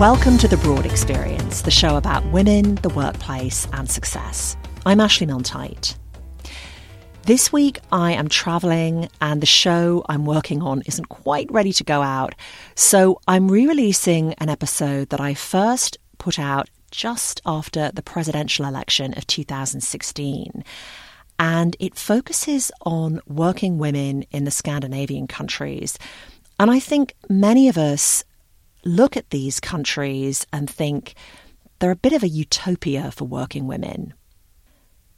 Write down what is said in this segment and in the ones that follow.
Welcome to The Broad Experience, the show about women, the workplace, and success. I'm Ashley Milne-Tyte. This week I am travelling and the show I'm working on isn't quite ready to go out, so I'm re releasing an episode that I first put out just after the presidential election of 2016. And it focuses on working women in the Scandinavian countries. And I think many of us look at these countries and think they're a bit of a utopia for working women.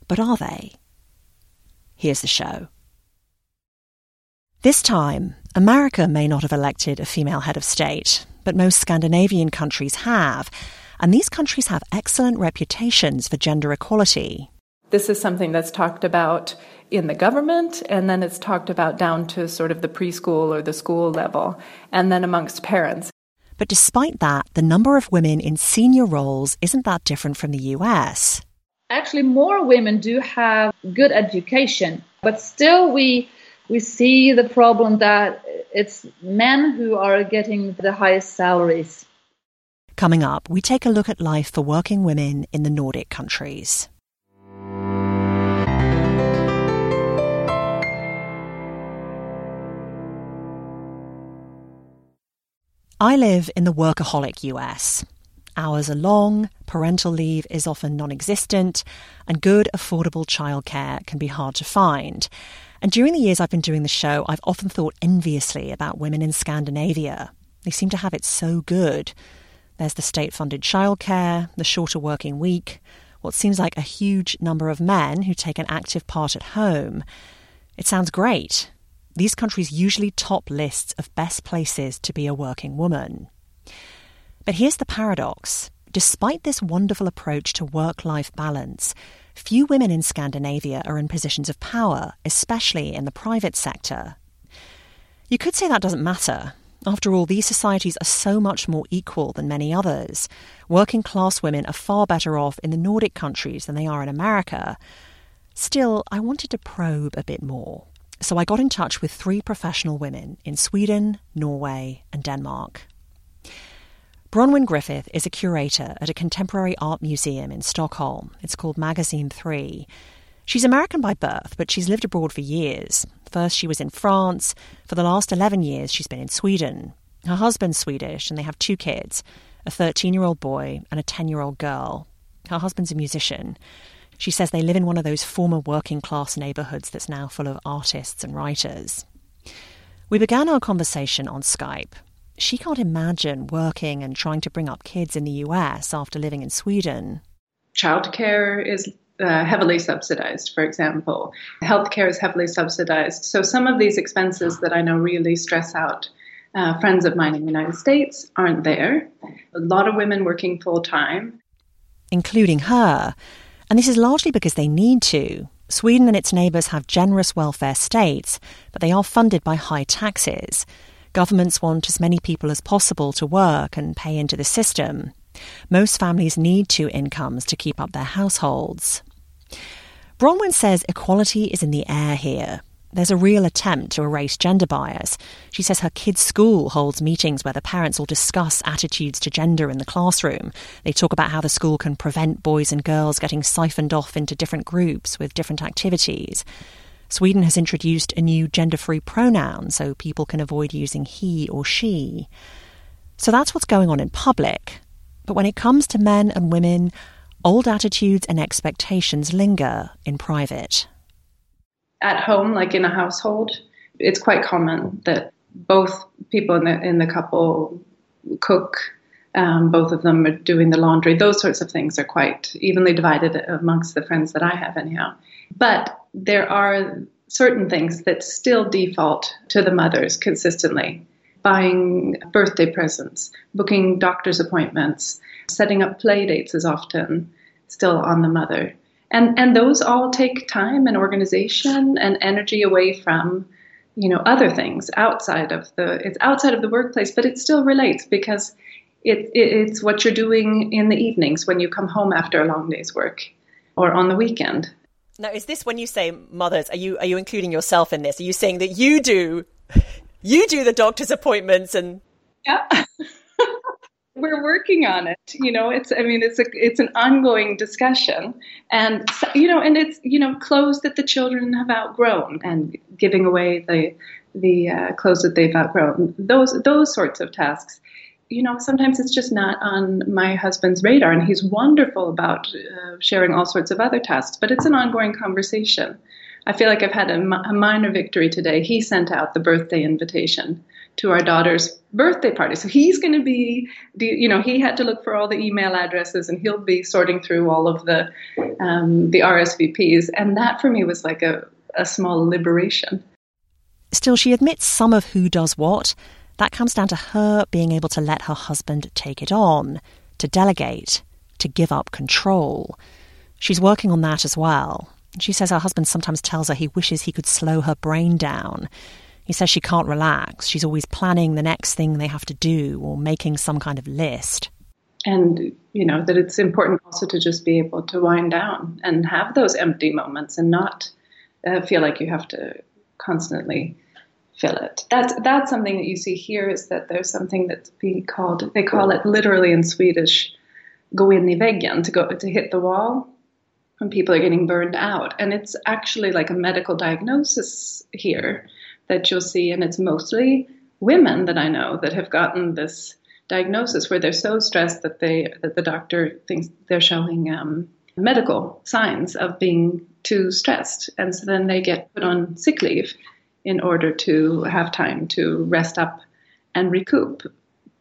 But are they? Here's the show. This time, America may not have elected a female head of state, but most Scandinavian countries have, and these countries have excellent reputations for gender equality. This is something that's talked about in the government, and then it's talked about down to sort of the preschool or the school level, and then amongst parents. But despite that, the number of women in senior roles isn't that different from the US. Actually, more women do have good education, but still we we see the problem that it's men who are getting the highest salaries. Coming up, we take a look at life for working women in the Nordic countries. I live in the workaholic US. Hours are long, parental leave is often non existent, and good, affordable childcare can be hard to find. And during the years I've been doing the show, I've often thought enviously about women in Scandinavia. They seem to have it so good. There's the state funded childcare, the shorter working week, what seems like a huge number of men who take an active part at home. It sounds great, these countries usually top lists of best places to be a working woman. But here's the paradox. Despite this wonderful approach to work life balance, few women in Scandinavia are in positions of power, especially in the private sector. You could say that doesn't matter. After all, these societies are so much more equal than many others. Working class women are far better off in the Nordic countries than they are in America. Still, I wanted to probe a bit more. So I got in touch with three professional women in Sweden, Norway, and Denmark. Bronwyn Griffith is a curator at a contemporary art museum in Stockholm. It's called Magasin 3. She's American by birth, but she's lived abroad for years. First, she was in France. For the last 11 years, she's been in Sweden. Her husband's Swedish, and they have two kids a 13 year old boy and a 10 year old girl. Her husband's a musician. She says they live in one of those former working class neighbourhoods that's now full of artists and writers. We began our conversation on Skype. She can't imagine working and trying to bring up kids in the US after living in Sweden. Childcare is uh, heavily subsidized, for example. Healthcare is heavily subsidized. So some of these expenses that I know really stress out uh, friends of mine in the United States aren't there. A lot of women working full time, including her. And this is largely because they need to. Sweden and its neighbours have generous welfare states, but they are funded by high taxes. Governments want as many people as possible to work and pay into the system. Most families need two incomes to keep up their households. Bronwyn says equality is in the air here there's a real attempt to erase gender bias. She says her kid's school holds meetings where the parents will discuss attitudes to gender in the classroom. They talk about how the school can prevent boys and girls getting siphoned off into different groups with different activities. Sweden has introduced a new gender free pronoun so people can avoid using he or she. So that's what's going on in public. But when it comes to men and women, old attitudes and expectations linger in private at home, like in a household, it's quite common that both people in the in the couple cook. Um, both of them are doing the laundry. Those sorts of things are quite evenly divided amongst the friends that I have, anyhow. But there are certain things that still default to the mothers consistently buying birthday presents, booking doctor's appointments, setting up play dates is often still on the mother. And, and those all take time and organization and energy away from you know other things outside of the it's outside of the workplace but it still relates because it, it, it's what you're doing in the evenings when you come home after a long day's work or on the weekend. Now is this when you say mothers are you are you including yourself in this? Are you saying that you do you do the doctor's appointments and yeah we're working on it you know it's i mean it's a it's an ongoing discussion. And you know and it's you know clothes that the children have outgrown and giving away the the uh, clothes that they've outgrown. Those those sorts of tasks. You know sometimes it's just not on my husband's radar and he's wonderful about uh, sharing all sorts of other tasks but it's an ongoing conversation. I feel like i've had a, a minor victory today. He sent out the birthday invitation to our daughter's birthday party. So he's going to be, you know, he had to look for all the email addresses and he'll be sorting through all of the um, the RSVPs. And that for me was like a, a small liberation. Still, she admits some of who does what. That comes down to her being able to let her husband take it on, to delegate, to give up control. She's working on that as well. She says her husband sometimes tells her he wishes he could slow her brain down. He says she can't relax. She's always planning the next thing they have to do or making some kind of list. And, you know, that it's important also to just be able to wind down and have those empty moments and not uh, feel like you have to constantly fill it. That's, that's something that you see here is that there's something that's being called, they call it literally in Swedish, gå in i väggen, to go to hit the wall when people are getting burned out. And it's actually like a medical diagnosis here that you'll see, and it's mostly women that I know that have gotten this diagnosis where they're so stressed that they that the doctor thinks they're showing um, medical signs of being too stressed, and so then they get put on sick leave in order to have time to rest up and recoup.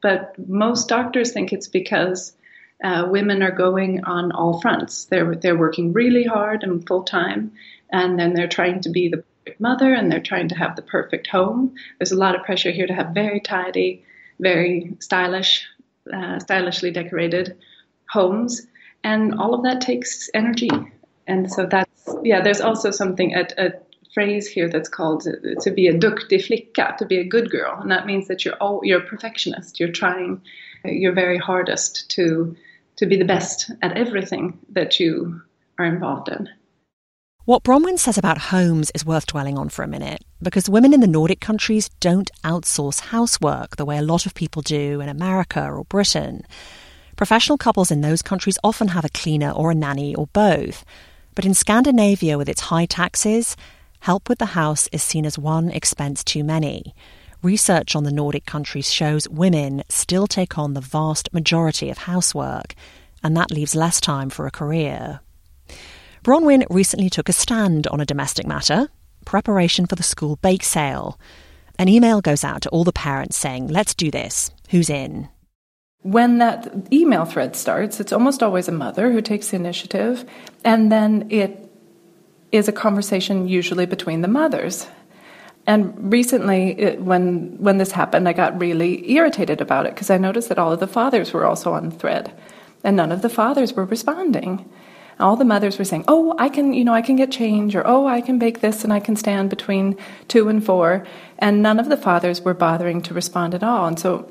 But most doctors think it's because uh, women are going on all fronts. They're they're working really hard and full time, and then they're trying to be the mother and they're trying to have the perfect home. There's a lot of pressure here to have very tidy, very stylish, uh, stylishly decorated homes, and all of that takes energy. And so that's yeah. There's also something a, a phrase here that's called to be a duktig flicka, to be a good girl, and that means that you're all, you're a perfectionist. You're trying your very hardest to to be the best at everything that you are involved in. What Bronwyn says about homes is worth dwelling on for a minute, because women in the Nordic countries don't outsource housework the way a lot of people do in America or Britain. Professional couples in those countries often have a cleaner or a nanny or both. But in Scandinavia, with its high taxes, help with the house is seen as one expense too many. Research on the Nordic countries shows women still take on the vast majority of housework, and that leaves less time for a career. Bronwyn recently took a stand on a domestic matter preparation for the school bake sale. An email goes out to all the parents saying, Let's do this. Who's in? When that email thread starts, it's almost always a mother who takes the initiative, and then it is a conversation usually between the mothers. And recently, it, when when this happened, I got really irritated about it because I noticed that all of the fathers were also on the thread, and none of the fathers were responding all the mothers were saying, "Oh, I can, you know, I can get change," or "Oh, I can bake this and I can stand between two and four. and none of the fathers were bothering to respond at all. And so,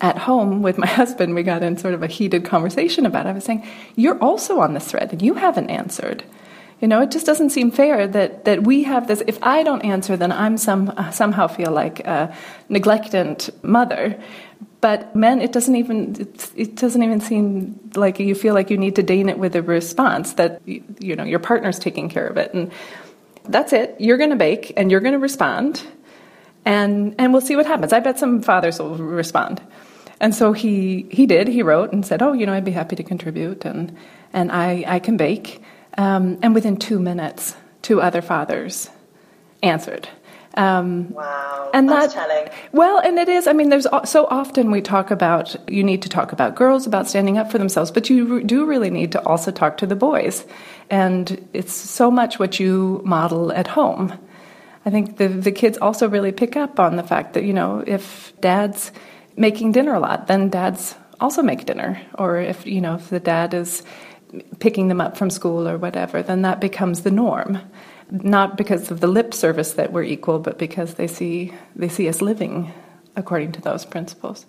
at home with my husband, we got in sort of a heated conversation about it. I was saying, "You're also on this thread, and you haven't answered." You know, it just doesn't seem fair that, that we have this. If I don't answer, then I'm some somehow feel like a neglectant mother. But men, it doesn't even it, doesn't even seem like you feel like you need to deign it with a response that you know your partner's taking care of it, and that's it. You're going to bake and you're going to respond, and and we'll see what happens. I bet some fathers will respond. And so he he did. He wrote and said, "Oh, you know, I'd be happy to contribute, and and I I can bake." Um, and within two minutes, two other fathers answered um, wow, and that's that, telling. Well, and it is. I mean, there's so often we talk about you need to talk about girls about standing up for themselves, but you do really need to also talk to the boys, and it's so much what you model at home I think the, the kids also really pick up on the fact that, you know, if dad's making dinner a lot, then dad's also make dinner. Or if, you know, if the dad is picking them up from school or whatever, then that becomes the norm. Not because of the lip service that we're equal, but because they see they see us living according to those principles.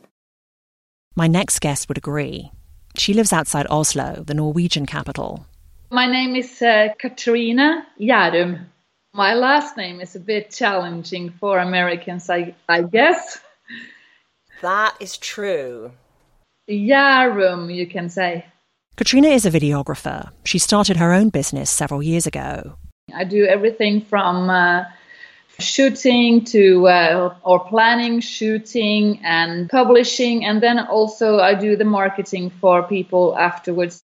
My next guest would agree. She lives outside Oslo, the Norwegian capital. My name is uh, Katrina Yarum. My last name is a bit challenging for Americans, I, I guess. That is true. Yarum, you can say. Katrina is a videographer. She started her own business several years ago. I do everything from uh, shooting to uh, or planning shooting and publishing and then also I do the marketing for people afterwards.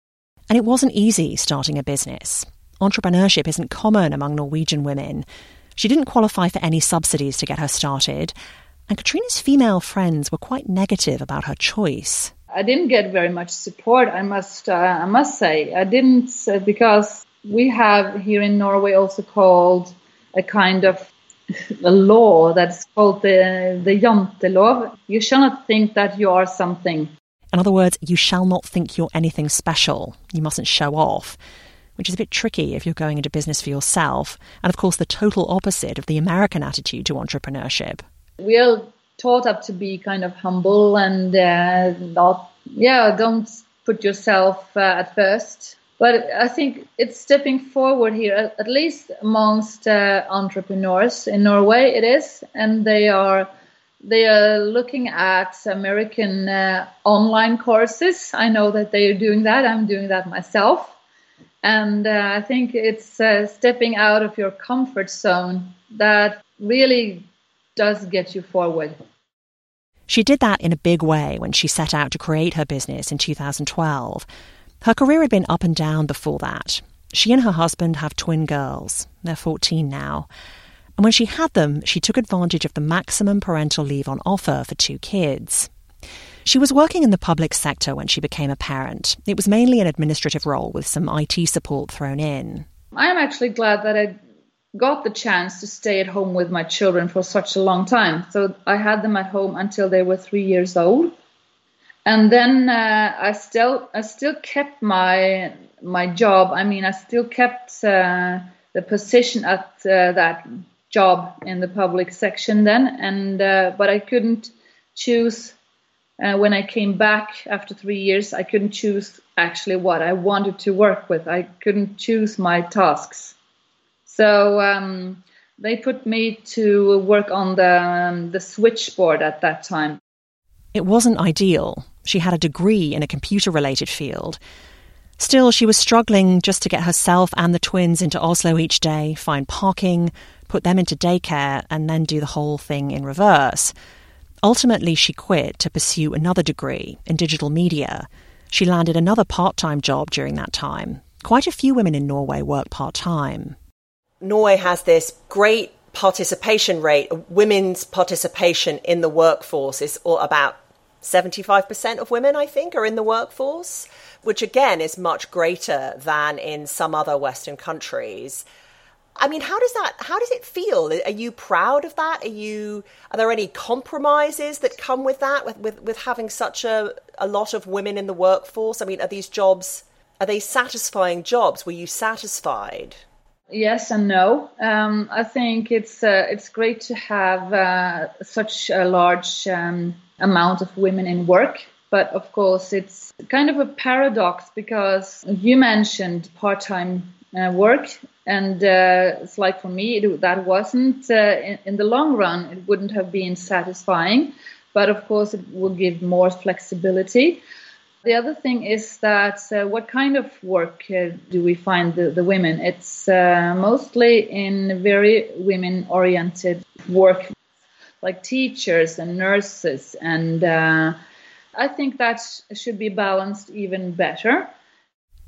And it wasn't easy starting a business. Entrepreneurship isn't common among Norwegian women. She didn't qualify for any subsidies to get her started, and Katrina's female friends were quite negative about her choice. I didn't get very much support. I must, uh, I must say, I didn't uh, because we have here in Norway also called a kind of a law that's called the the jantelov. You shall not think that you are something. In other words, you shall not think you're anything special. You mustn't show off, which is a bit tricky if you're going into business for yourself, and of course the total opposite of the American attitude to entrepreneurship. We are taught up to be kind of humble and uh, not, yeah, don't put yourself uh, at first but I think it's stepping forward here, at least amongst uh, entrepreneurs in Norway. It is, and they are they are looking at American uh, online courses. I know that they are doing that. I'm doing that myself, and uh, I think it's uh, stepping out of your comfort zone that really does get you forward. She did that in a big way when she set out to create her business in 2012. Her career had been up and down before that. She and her husband have twin girls. They're 14 now. And when she had them, she took advantage of the maximum parental leave on offer for two kids. She was working in the public sector when she became a parent. It was mainly an administrative role with some IT support thrown in. I'm actually glad that I got the chance to stay at home with my children for such a long time. So I had them at home until they were three years old and then uh, I still I still kept my my job. I mean, I still kept uh, the position at uh, that job in the public section then, and uh, but I couldn't choose. Uh, when I came back after three years, I couldn't choose actually what I wanted to work with. I couldn't choose my tasks, so um, they put me to work on the um, the switchboard at that time. It wasn't ideal. She had a degree in a computer related field. Still, she was struggling just to get herself and the twins into Oslo each day, find parking, put them into daycare, and then do the whole thing in reverse. Ultimately, she quit to pursue another degree in digital media. She landed another part time job during that time. Quite a few women in Norway work part time. Norway has this great participation rate. Women's participation in the workforce is all about 75% of women, I think, are in the workforce, which again is much greater than in some other Western countries. I mean, how does that, how does it feel? Are you proud of that? Are you, are there any compromises that come with that, with, with, with having such a, a lot of women in the workforce? I mean, are these jobs, are they satisfying jobs? Were you satisfied? Yes and no. Um, I think it's uh, it's great to have uh, such a large um, amount of women in work. But of course, it's kind of a paradox because you mentioned part time uh, work, and uh, it's like for me, it, that wasn't uh, in, in, the long run, it wouldn't have been satisfying. But of course, it will give more flexibility. The other thing is that uh, what kind of work uh, do we find the, the women? It's uh, mostly in very women oriented work like teachers and nurses. And uh, I think that should be balanced even better.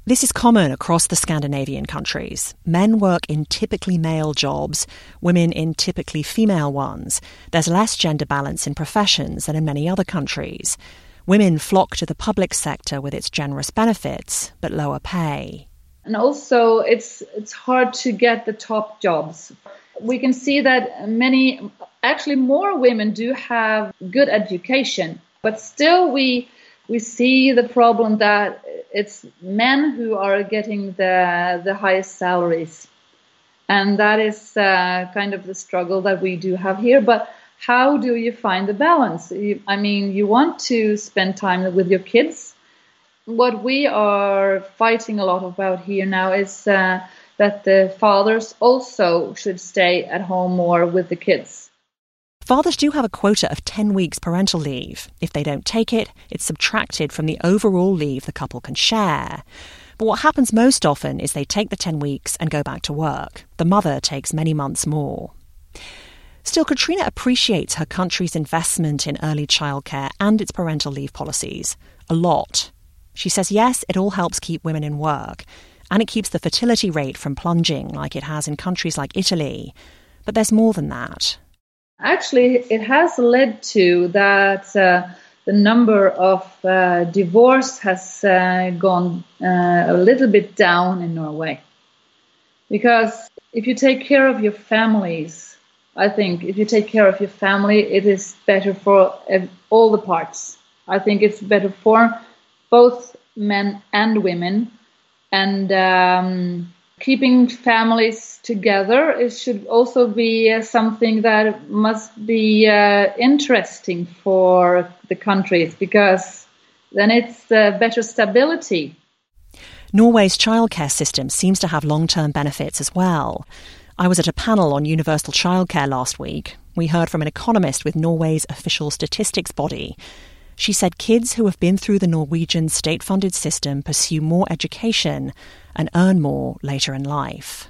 This is common across the Scandinavian countries. Men work in typically male jobs, women in typically female ones. There's less gender balance in professions than in many other countries. Women flock to the public sector with its generous benefits, but lower pay. And also, it's, it's hard to get the top jobs we can see that many, actually more women do have good education, but still we we see the problem that it's men who are getting the the highest salaries, and that is uh, kind of the struggle that we do have here. But how do you find the balance? You, I mean, you want to spend time with your kids. What we are fighting a lot about here now is uh, that the fathers also should stay at home more with the kids. Fathers do have a quota of 10 weeks parental leave. If they don't take it, it's subtracted from the overall leave the couple can share. But what happens most often is they take the 10 weeks and go back to work. The mother takes many months more. Still, Katrina appreciates her country's investment in early childcare and its parental leave policies a lot. She says, yes, it all helps keep women in work, and it keeps the fertility rate from plunging like it has in countries like Italy. But there's more than that. Actually, it has led to that uh, the number of uh, divorce has uh, gone uh, a little bit down in Norway. Because if you take care of your families, I think if you take care of your family, it is better for all the parts. I think it's better for both men and women. And um, keeping families together it should also be uh, something that must be uh, interesting for the countries because then it's uh, better stability. Norway's childcare system seems to have long-term benefits as well. I was at a panel on universal childcare last week. We heard from an economist with norway's official statistics body she said kids who have been through the Norwegian state funded system pursue more education and earn more later in life.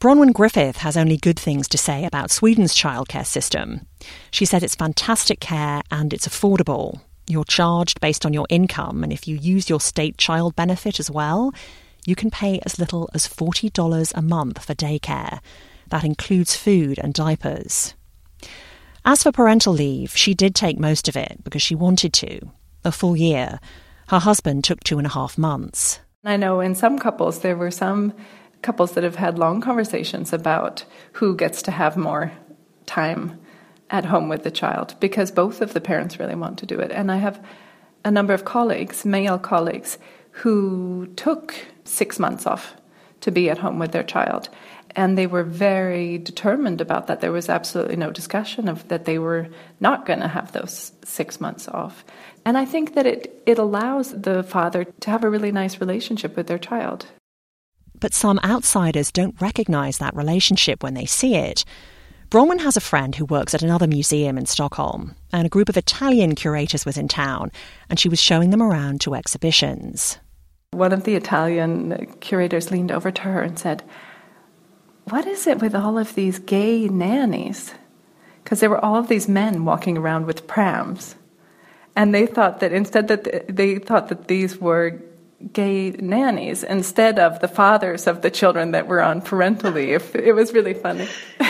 Bronwyn Griffith has only good things to say about Sweden's childcare system. She says it's fantastic care and it's affordable. You're charged based on your income, and if you use your state child benefit as well, you can pay as little as $40 a month for daycare. That includes food and diapers. As for parental leave, she did take most of it because she wanted to, a full year. Her husband took two and a half months. I know in some couples, there were some couples that have had long conversations about who gets to have more time at home with the child because both of the parents really want to do it. And I have a number of colleagues, male colleagues, who took six months off to be at home with their child and they were very determined about that. There was absolutely no discussion of that they were not going to have those six months off. And I think that it, it allows the father to have a really nice relationship with their child. But some outsiders don't recognize that relationship when they see it. Bronwyn has a friend who works at another museum in Stockholm, and a group of Italian curators was in town, and she was showing them around to exhibitions. One of the Italian curators leaned over to her and said, what is it with all of these gay nannies? Because there were all of these men walking around with prams. And they thought that instead that they thought that these were gay nannies instead of the fathers of the children that were on parental leave. It was really funny.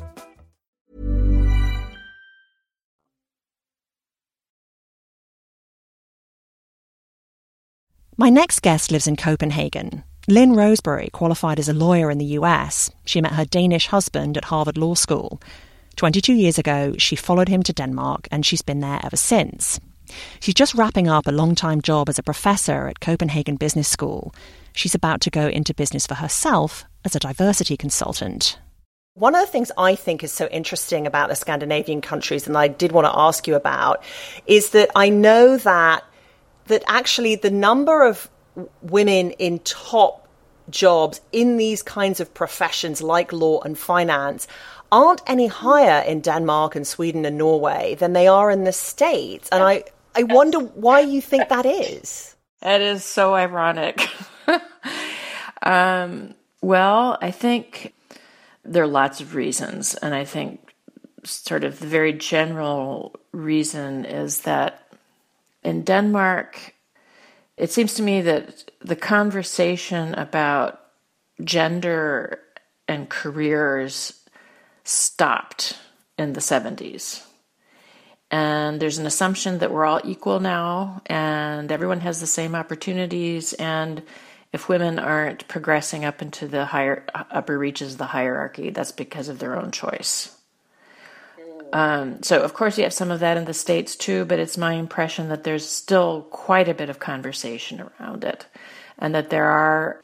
My next guest lives in Copenhagen. Lynn Roseberry qualified as a lawyer in the US. She met her Danish husband at Harvard Law School. 22 years ago, she followed him to Denmark and she's been there ever since. She's just wrapping up a long time job as a professor at Copenhagen Business School. She's about to go into business for herself as a diversity consultant. One of the things I think is so interesting about the Scandinavian countries, and I did want to ask you about, is that I know that that actually the number of women in top jobs in these kinds of professions like law and finance aren't any higher in Denmark and Sweden and Norway than they are in the States. And I, I wonder why you think that is. That is so ironic. um, well, I think there are lots of reasons. And I think, sort of, the very general reason is that in Denmark, it seems to me that the conversation about gender and careers stopped in the 70s. And there's an assumption that we're all equal now and everyone has the same opportunities. And if women aren't progressing up into the higher upper reaches of the hierarchy, that's because of their own choice. Um, so, of course, you have some of that in the States too, but it's my impression that there's still quite a bit of conversation around it, and that there are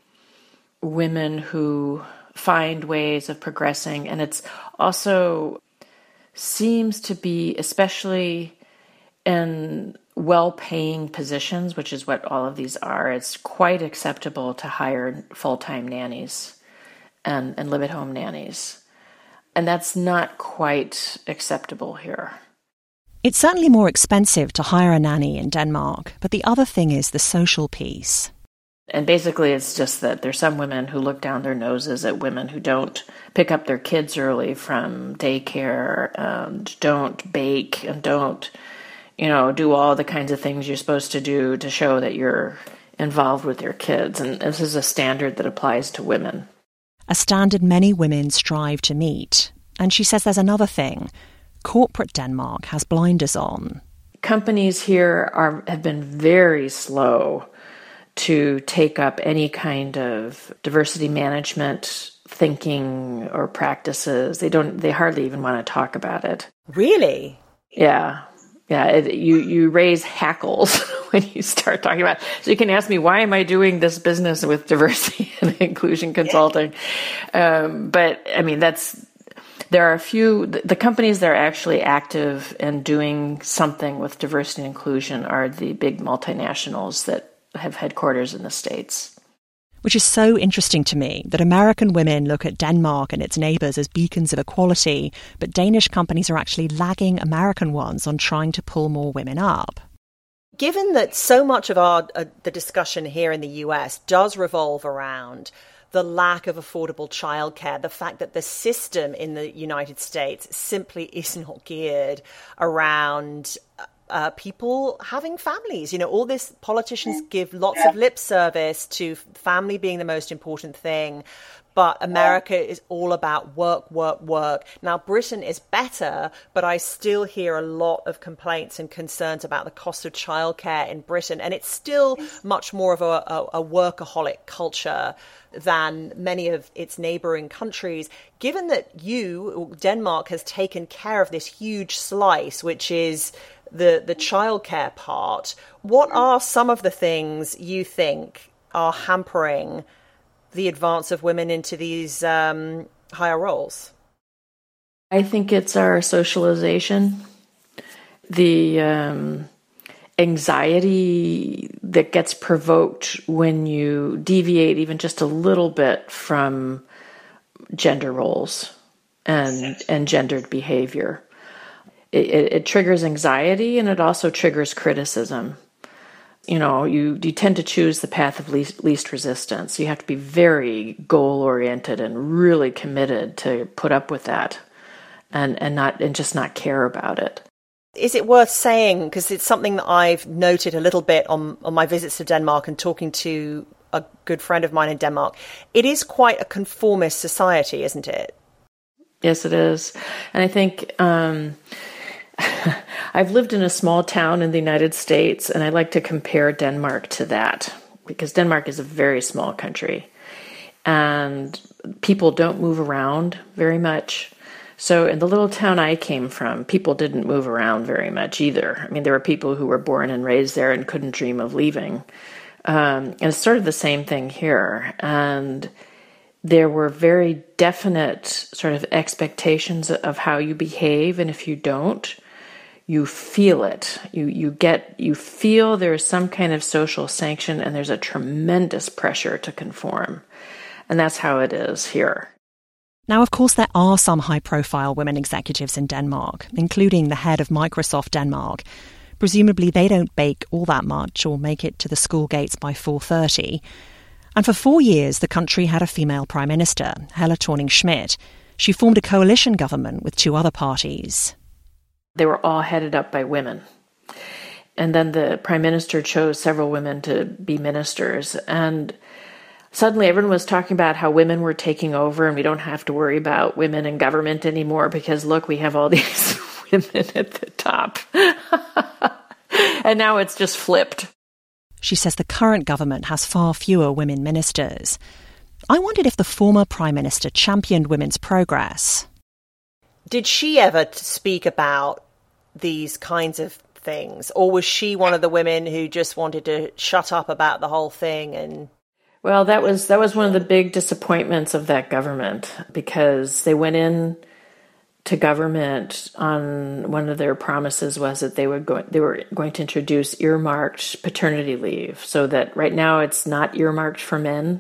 women who find ways of progressing. And it's also seems to be, especially in well paying positions, which is what all of these are, it's quite acceptable to hire full time nannies and, and live at home nannies. And that's not quite acceptable here. It's certainly more expensive to hire a nanny in Denmark, but the other thing is the social piece. And basically, it's just that there's some women who look down their noses at women who don't pick up their kids early from daycare and don't bake and don't, you know, do all the kinds of things you're supposed to do to show that you're involved with your kids. And this is a standard that applies to women a standard many women strive to meet. And she says there's another thing corporate Denmark has blinders on. Companies here are, have been very slow to take up any kind of diversity management thinking or practices. They don't, they hardly even want to talk about it. Really? Yeah. Yeah, it, you you raise hackles when you start talking about. So you can ask me why am I doing this business with diversity and inclusion consulting? Um, but I mean that's there are a few the companies that are actually active and doing something with diversity and inclusion are the big multinationals that have headquarters in the states which is so interesting to me that American women look at Denmark and its neighbours as beacons of equality, but Danish companies are actually lagging American ones on trying to pull more women up. Given that so much of our uh, the discussion here in the US does revolve around the lack of affordable childcare, the fact that the system in the United States simply is not geared around uh, people having families. You know, all this politicians give lots of lip service to family being the most important thing. But America is all about work, work, work. Now, Britain is better, but I still hear a lot of complaints and concerns about the cost of childcare in Britain. And it's still much more of a, a, a workaholic culture than many of its neighboring countries. Given that you, Denmark, has taken care of this huge slice, which is the the childcare part, what are some of the things you think are hampering the advance of women into these um, higher roles? I think it's our socialization, the um, anxiety that gets provoked when you deviate even just a little bit from gender roles and and gendered behavior it, it, triggers anxiety and it also triggers criticism. You know, you, you tend to choose the path of least, least resistance. You have to be very goal oriented and really committed to put up with that and, and not and just not care about it. Is it worth saying, because it's something that I've noted a little bit on, on my visits to Denmark and talking to a good friend of mine in Denmark, it is quite a conformist society, isn't it? Yes, it is. And I think um, I've lived in a small town in the United States, and I like to compare Denmark to that because Denmark is a very small country and people don't move around very much. So, in the little town I came from, people didn't move around very much either. I mean, there were people who were born and raised there and couldn't dream of leaving. Um, and it's sort of the same thing here. And there were very definite sort of expectations of how you behave. And if you don't, you feel it. You you get you feel there is some kind of social sanction and there's a tremendous pressure to conform. And that's how it is here. Now, of course, there are some high profile women executives in Denmark, including the head of Microsoft Denmark. Presumably, they don't bake all that much or make it to the school gates by 4.30. And for four years, the country had a female prime minister, Helle Thorning Schmidt. She formed a coalition government with two other parties. They were all headed up by women. And then the prime minister chose several women to be ministers. And suddenly everyone was talking about how women were taking over and we don't have to worry about women in government anymore because look, we have all these women at the top. and now it's just flipped. She says the current government has far fewer women ministers. I wondered if the former Prime Minister championed women's progress. Did she ever speak about these kinds of things? Or was she one of the women who just wanted to shut up about the whole thing and well, that was that was one of the big disappointments of that government because they went in to government on one of their promises was that they would go they were going to introduce earmarked paternity leave so that right now it's not earmarked for men.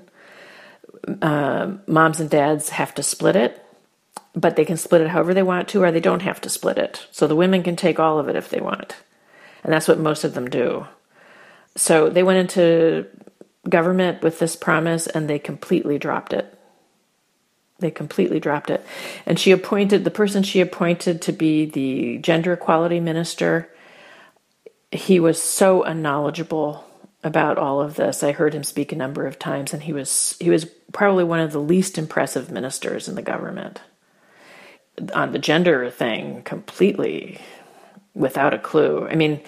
Uh, moms and dads have to split it, but they can split it however they want to, or they don't have to split it. So the women can take all of it if they want, and that's what most of them do. So they went into government with this promise and they completely dropped it. They completely dropped it. And she appointed the person she appointed to be the gender equality minister. He was so unknowledgeable about all of this. I heard him speak a number of times and he was he was probably one of the least impressive ministers in the government. On the gender thing completely without a clue. I mean,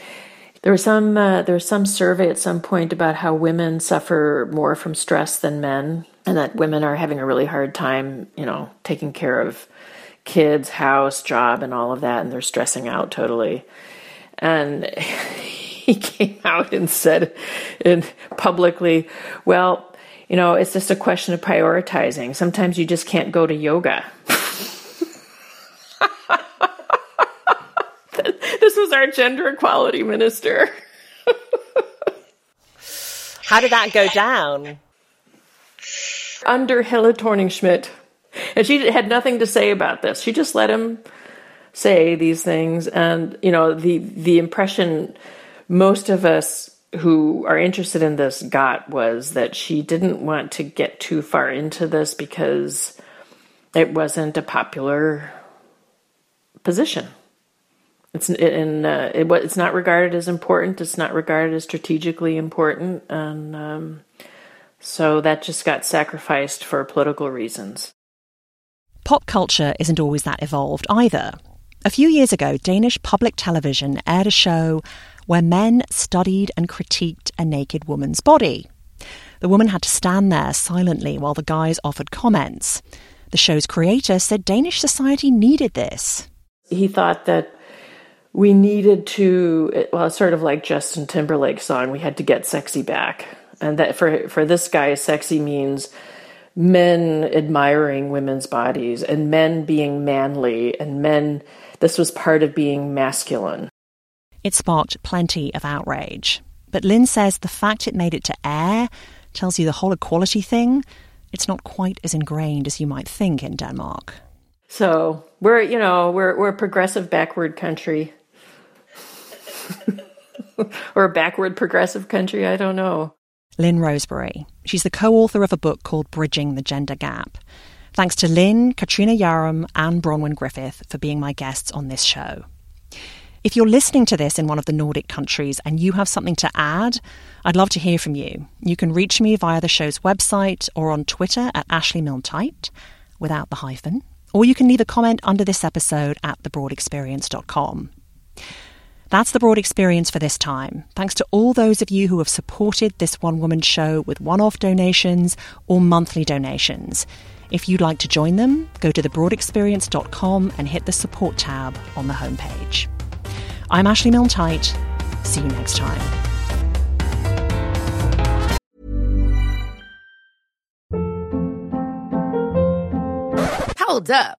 there was some uh, there was some survey at some point about how women suffer more from stress than men, and that women are having a really hard time, you know, taking care of kids, house, job, and all of that, and they're stressing out totally. And he came out and said, in publicly, well, you know, it's just a question of prioritizing. Sometimes you just can't go to yoga. Was our gender equality minister. How did that go down? Under Helle Thorning Schmidt. And she had nothing to say about this. She just let him say these things. And, you know, the, the impression most of us who are interested in this got was that she didn't want to get too far into this because it wasn't a popular position. It's in uh, it, it's not regarded as important. It's not regarded as strategically important, and um, so that just got sacrificed for political reasons. Pop culture isn't always that evolved either. A few years ago, Danish public television aired a show where men studied and critiqued a naked woman's body. The woman had to stand there silently while the guys offered comments. The show's creator said Danish society needed this. He thought that we needed to well sort of like Justin Timberlake song we had to get sexy back. And that for for this guy sexy means men admiring women's bodies and men being manly and men this was part of being masculine. It sparked plenty of outrage. But Lynn says the fact it made it to air tells you the whole equality thing it's not quite as ingrained as you might think in Denmark. So we're you know we're we're a progressive backward country or a backward progressive country. I don't know. Lynn Roseberry. She's the co author of a book called Bridging the Gender Gap. Thanks to Lynn, Katrina Yaram, and Bronwyn Griffith for being my guests on this show. If you're listening to this in one of the Nordic countries and you have something to add, I'd love to hear from you. You can reach me via the show's website or on Twitter at Ashley Milne without the hyphen, or you can leave a comment under this episode at thebroadexperience.com. That's the broad experience for this time. Thanks to all those of you who have supported this one woman show with one off donations or monthly donations. If you'd like to join them, go to thebroadexperience.com and hit the support tab on the homepage. I'm Ashley Milne See you next time. Hold up.